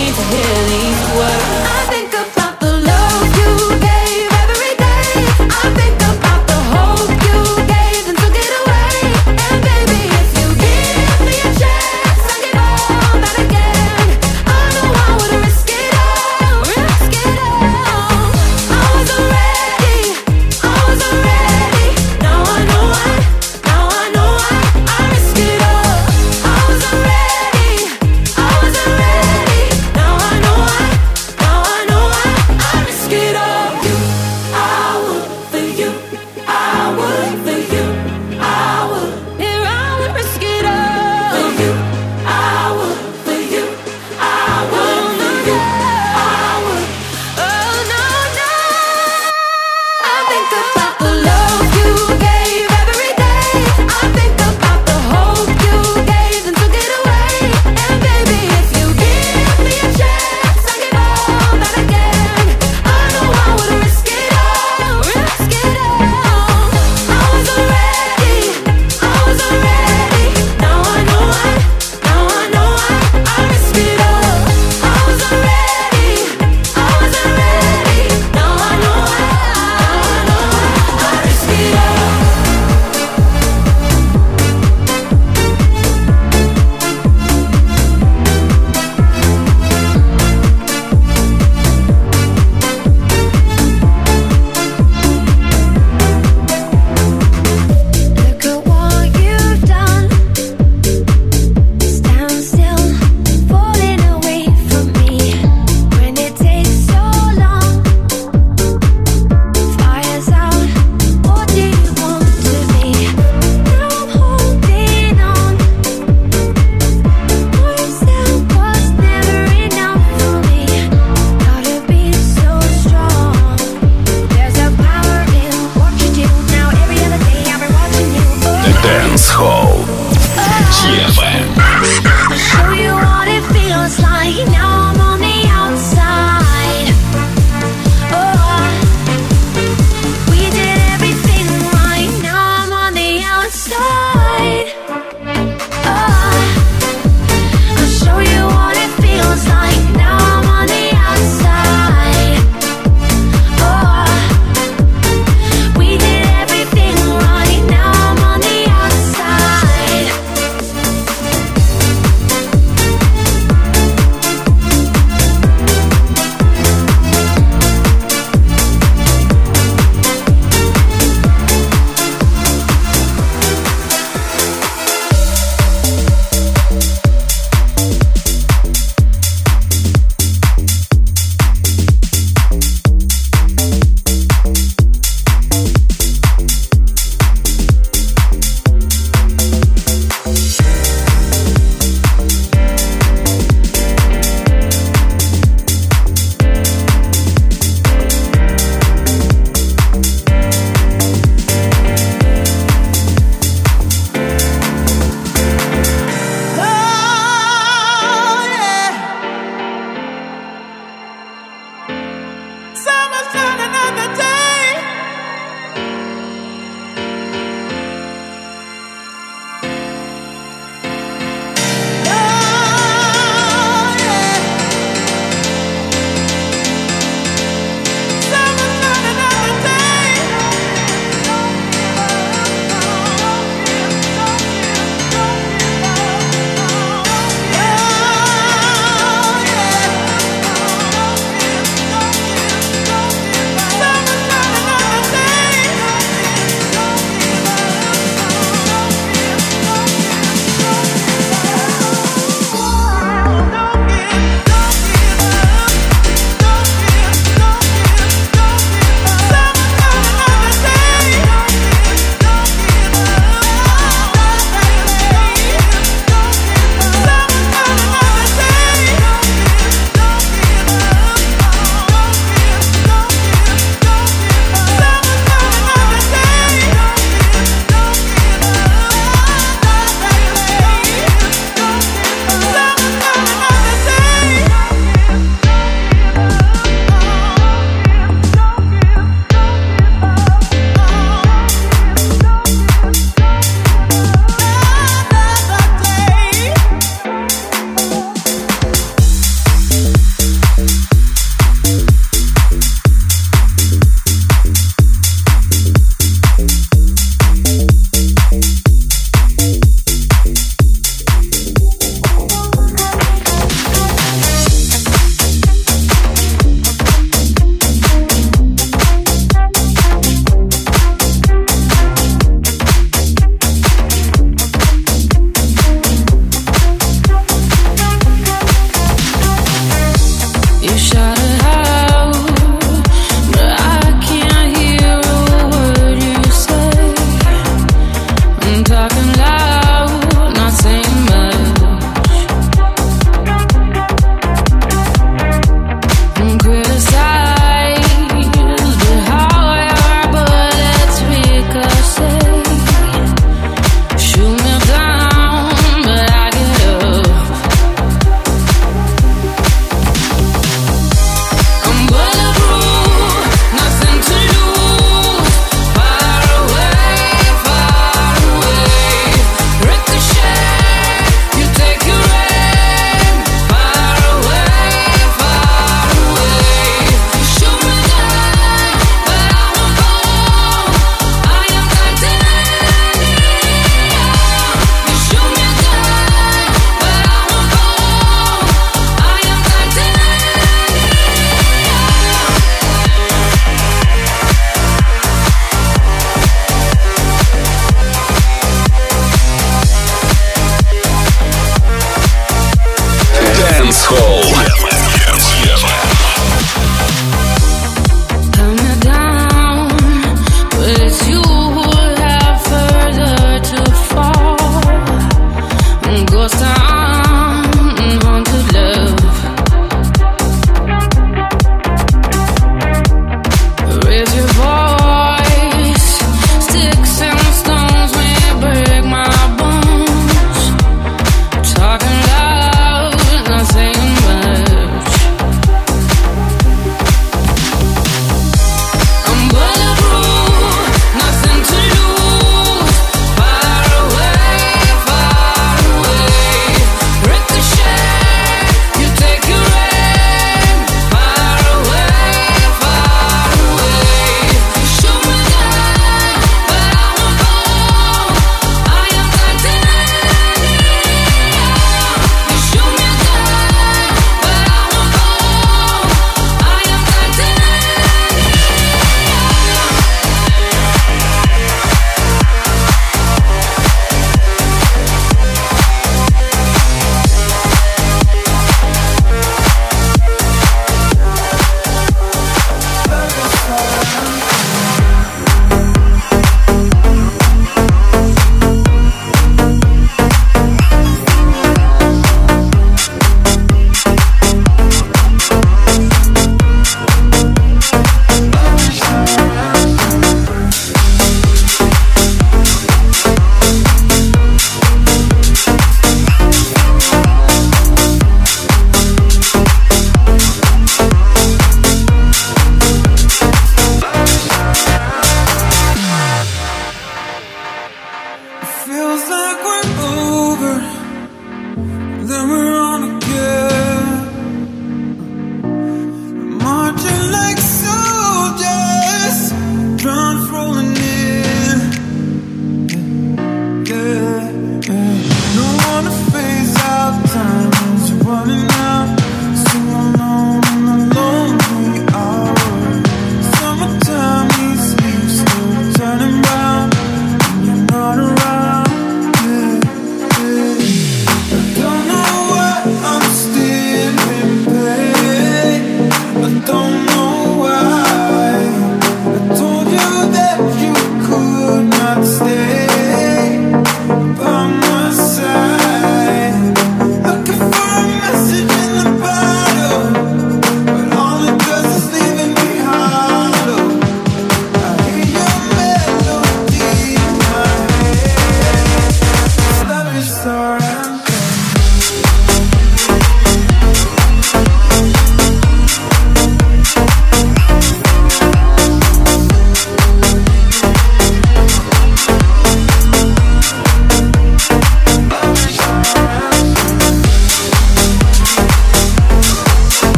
Now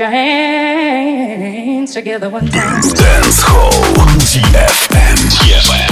your hands together one time. Dance Hall DFM. DFM.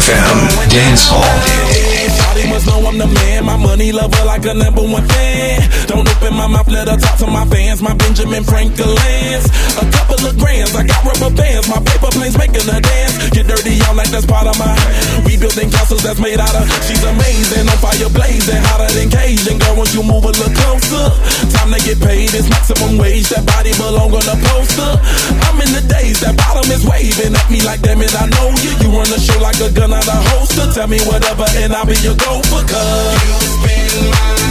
FM Dance Hall. I'm the man. My money lover like a number one fan. Don't open my mouth, let her talk to my fans. My Benjamin Franklin's. A couple of grands, I got rubber bands. My paper planes making a dance. Get dirty on like that's part of my. We building castles that's made out of. She's amazing, on fire blazing, hotter than Cajun. Girl, once you move a little closer, time to get paid. It's maximum wage. That body belong on a poster. I'm in the days, that bottom is waving at me like damn it, I know you. You run the show like a gun out of holster. Tell me whatever, and I'll be your gopher love. You spin my life.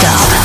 Dance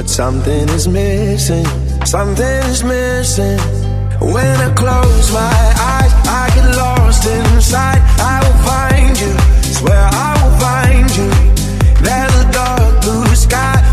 But something is missing, something is missing. When I close my eyes, I get lost inside. I will find you, swear I will find you. There's a dark blue sky.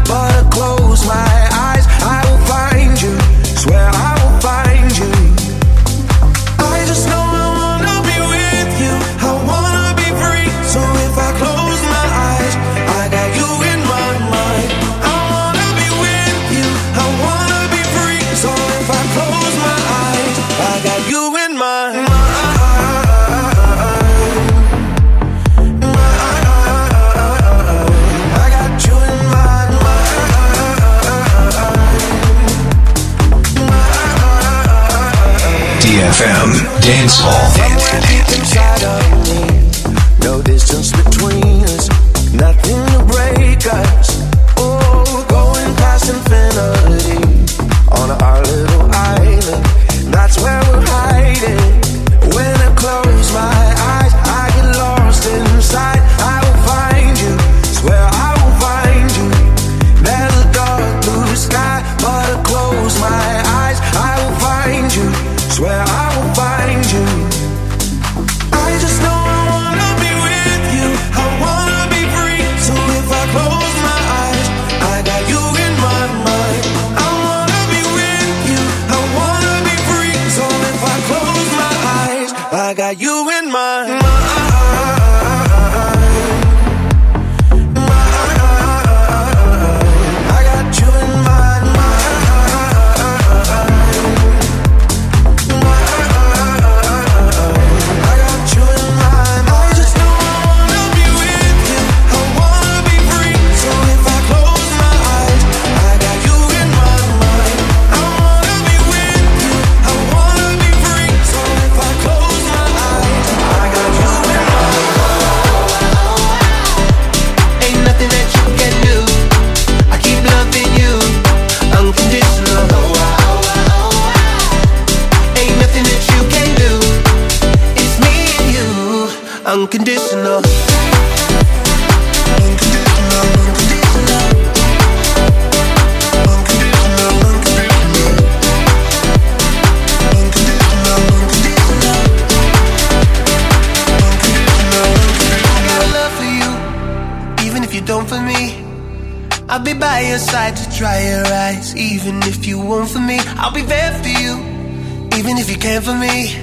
FM Dance Hall. Dance, dance. Be by your side to dry your eyes, even if you won't for me. I'll be there for you, even if you can't for me.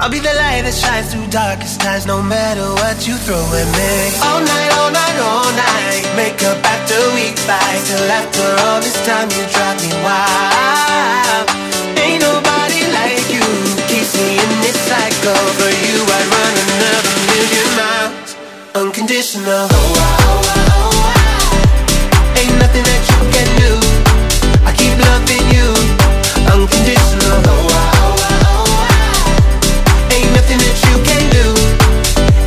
I'll be the light that shines through darkest times, no matter what you throw at me. All night, all night, all night. Make up after we fight, till after all this time you drive me wild. Ain't nobody like you, keeps me in this cycle. For you, I'd run another million miles, unconditional. Ain't nothing that you can do. I keep loving you unconditional. Ain't nothing that you can do.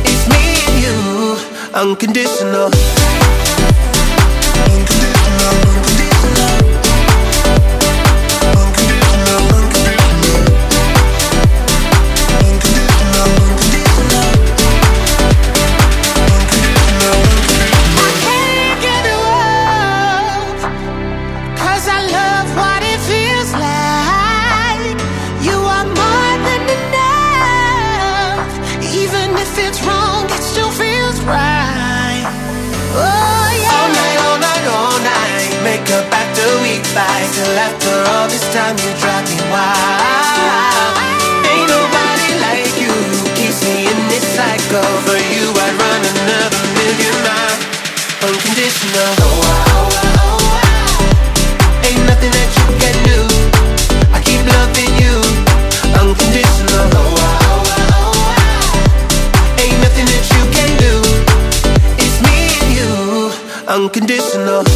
It's me and you unconditional. Time you drive me wild. Ain't nobody like you. Keeps me in this cycle. For you, I'd run another million miles. Unconditional. Oh, oh, oh, Ain't nothing that you can do. I keep loving you. Unconditional. Ain't nothing that you can do. It's me and you. Unconditional.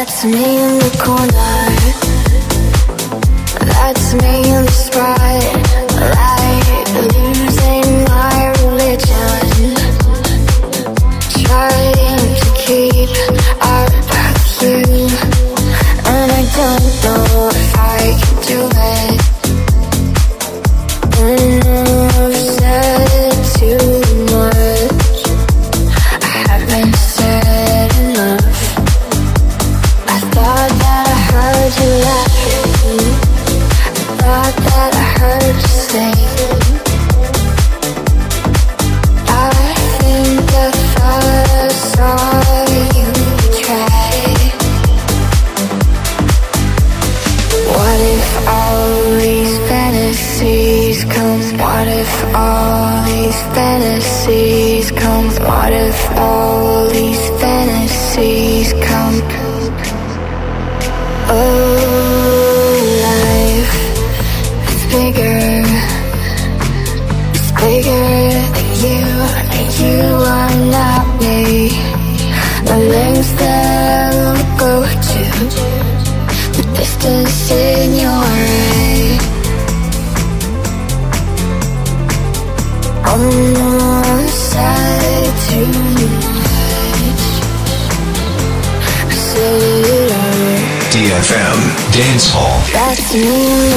That's me in the corner. That's me in the spotlight, That's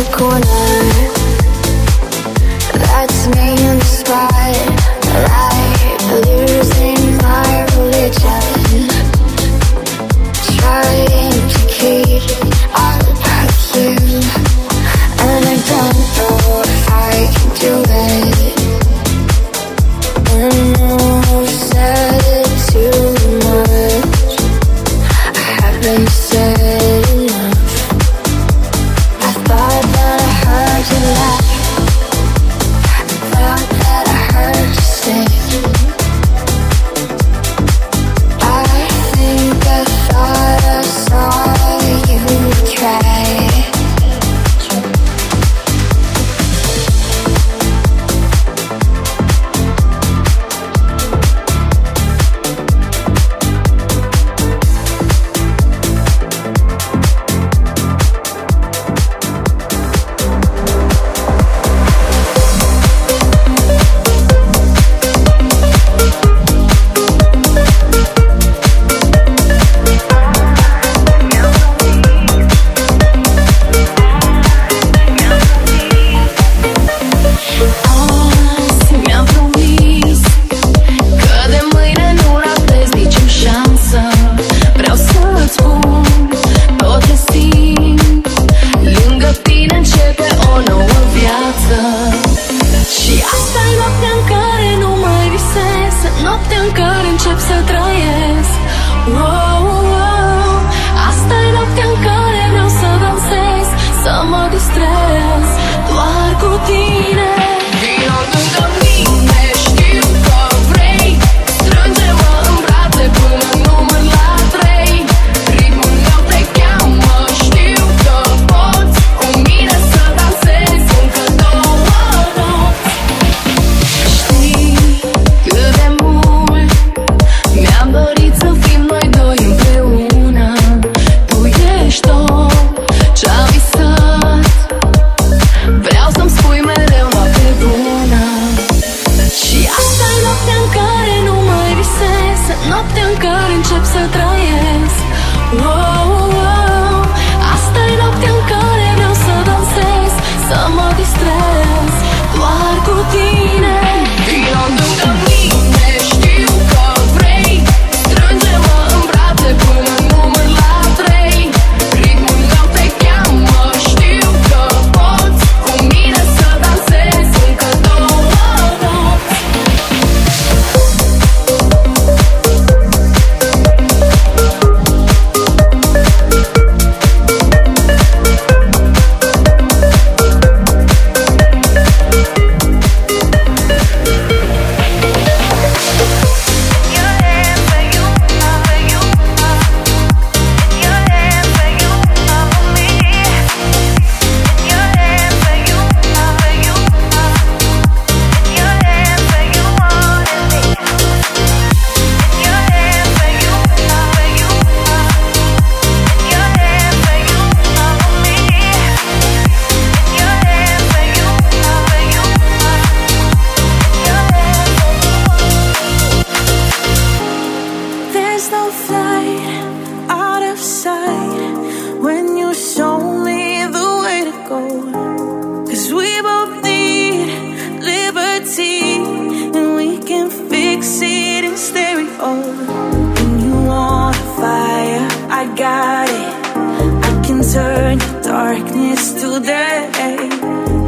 darkness to day.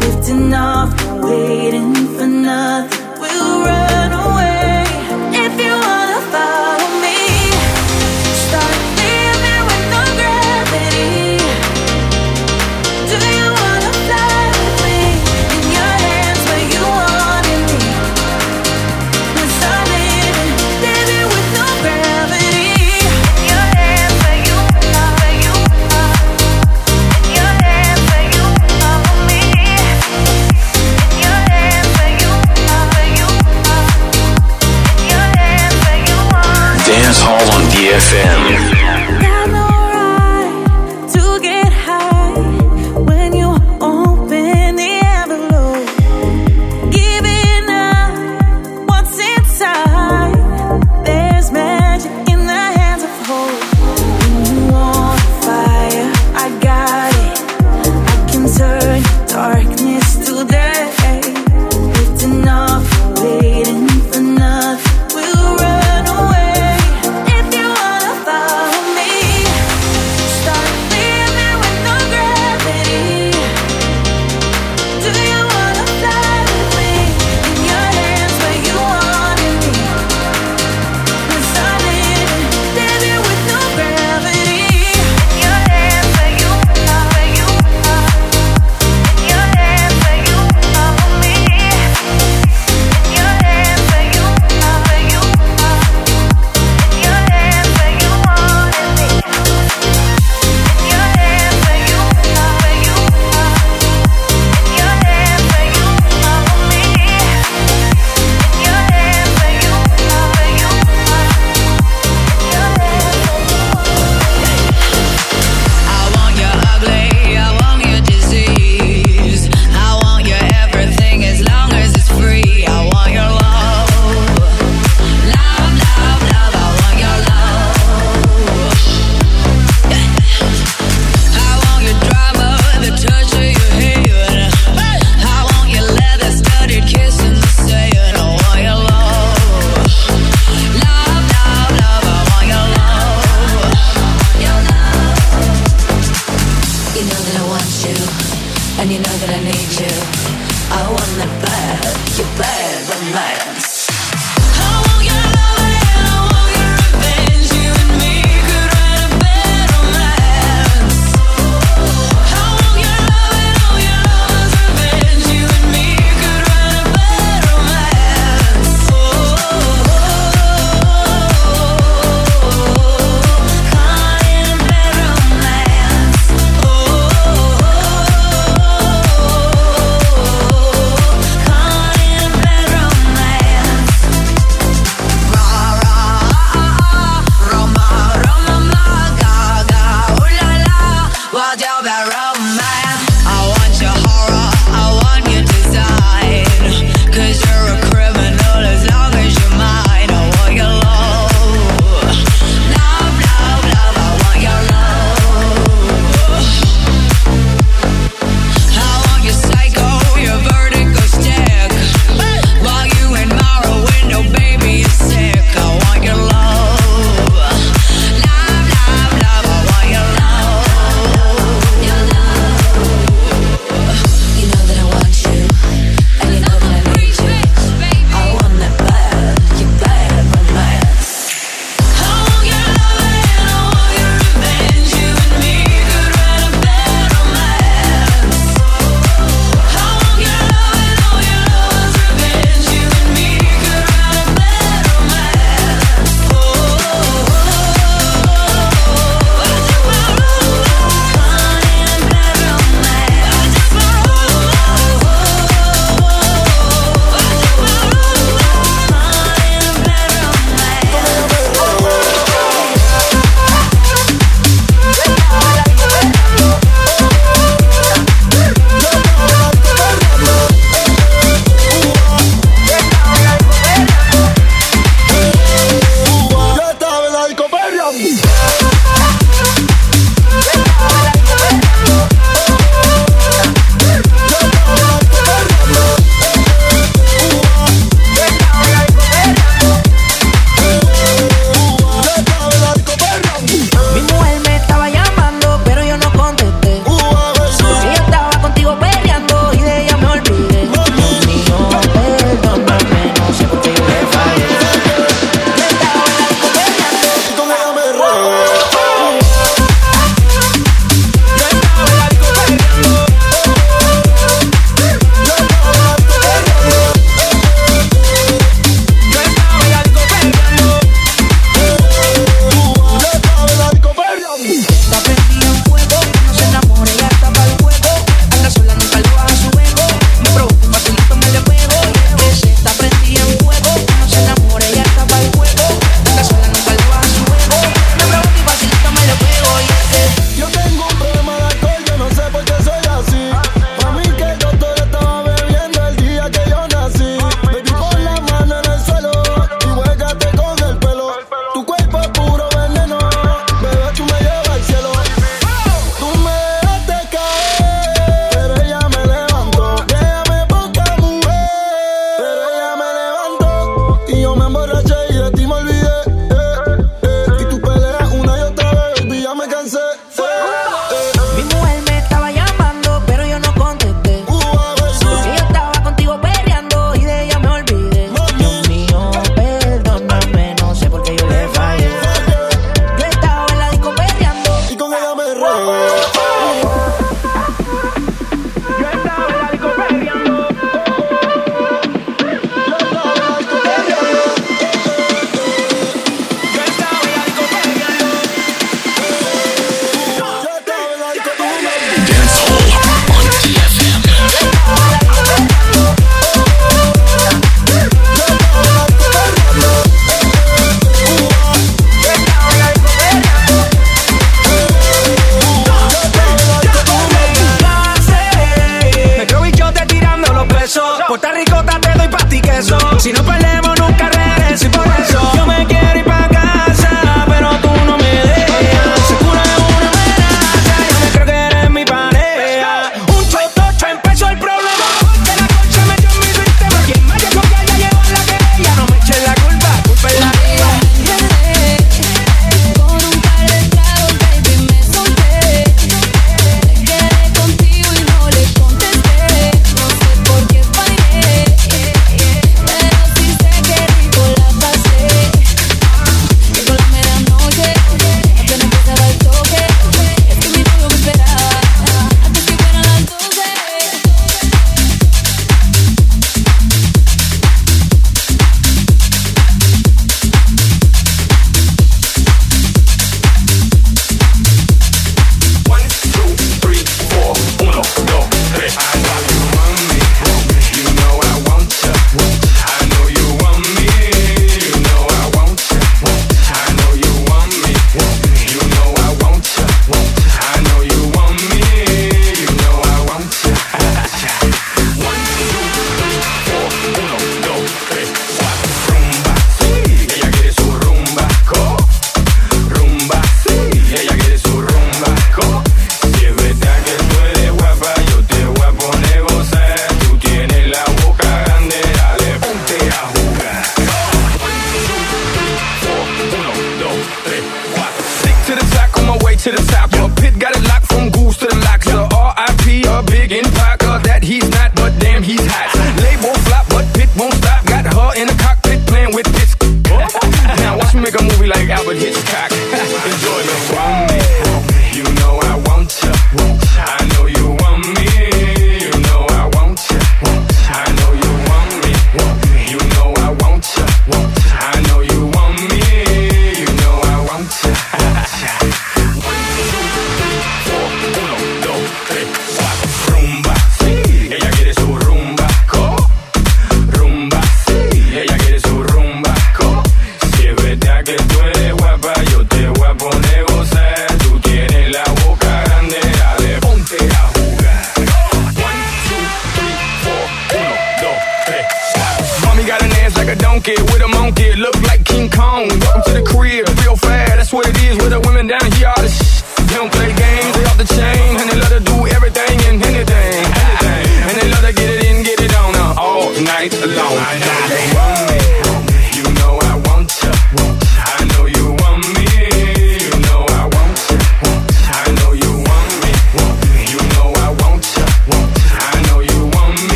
Lifting off, waiting for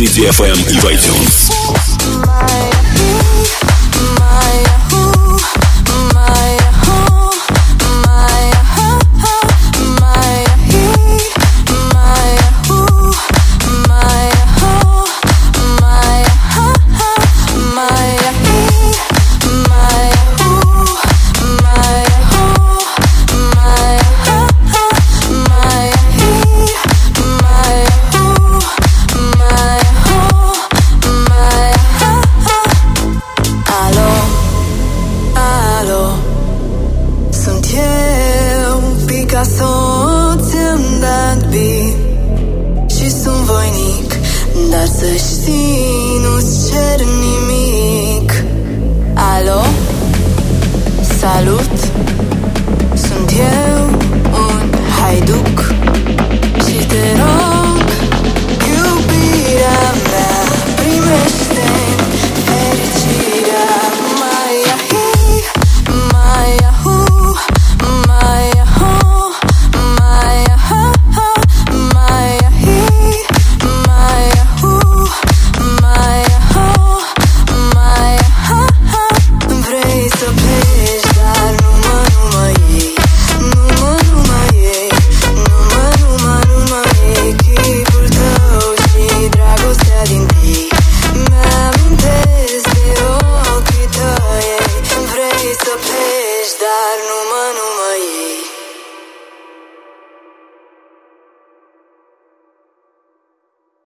на сайте DFM и в iTunes.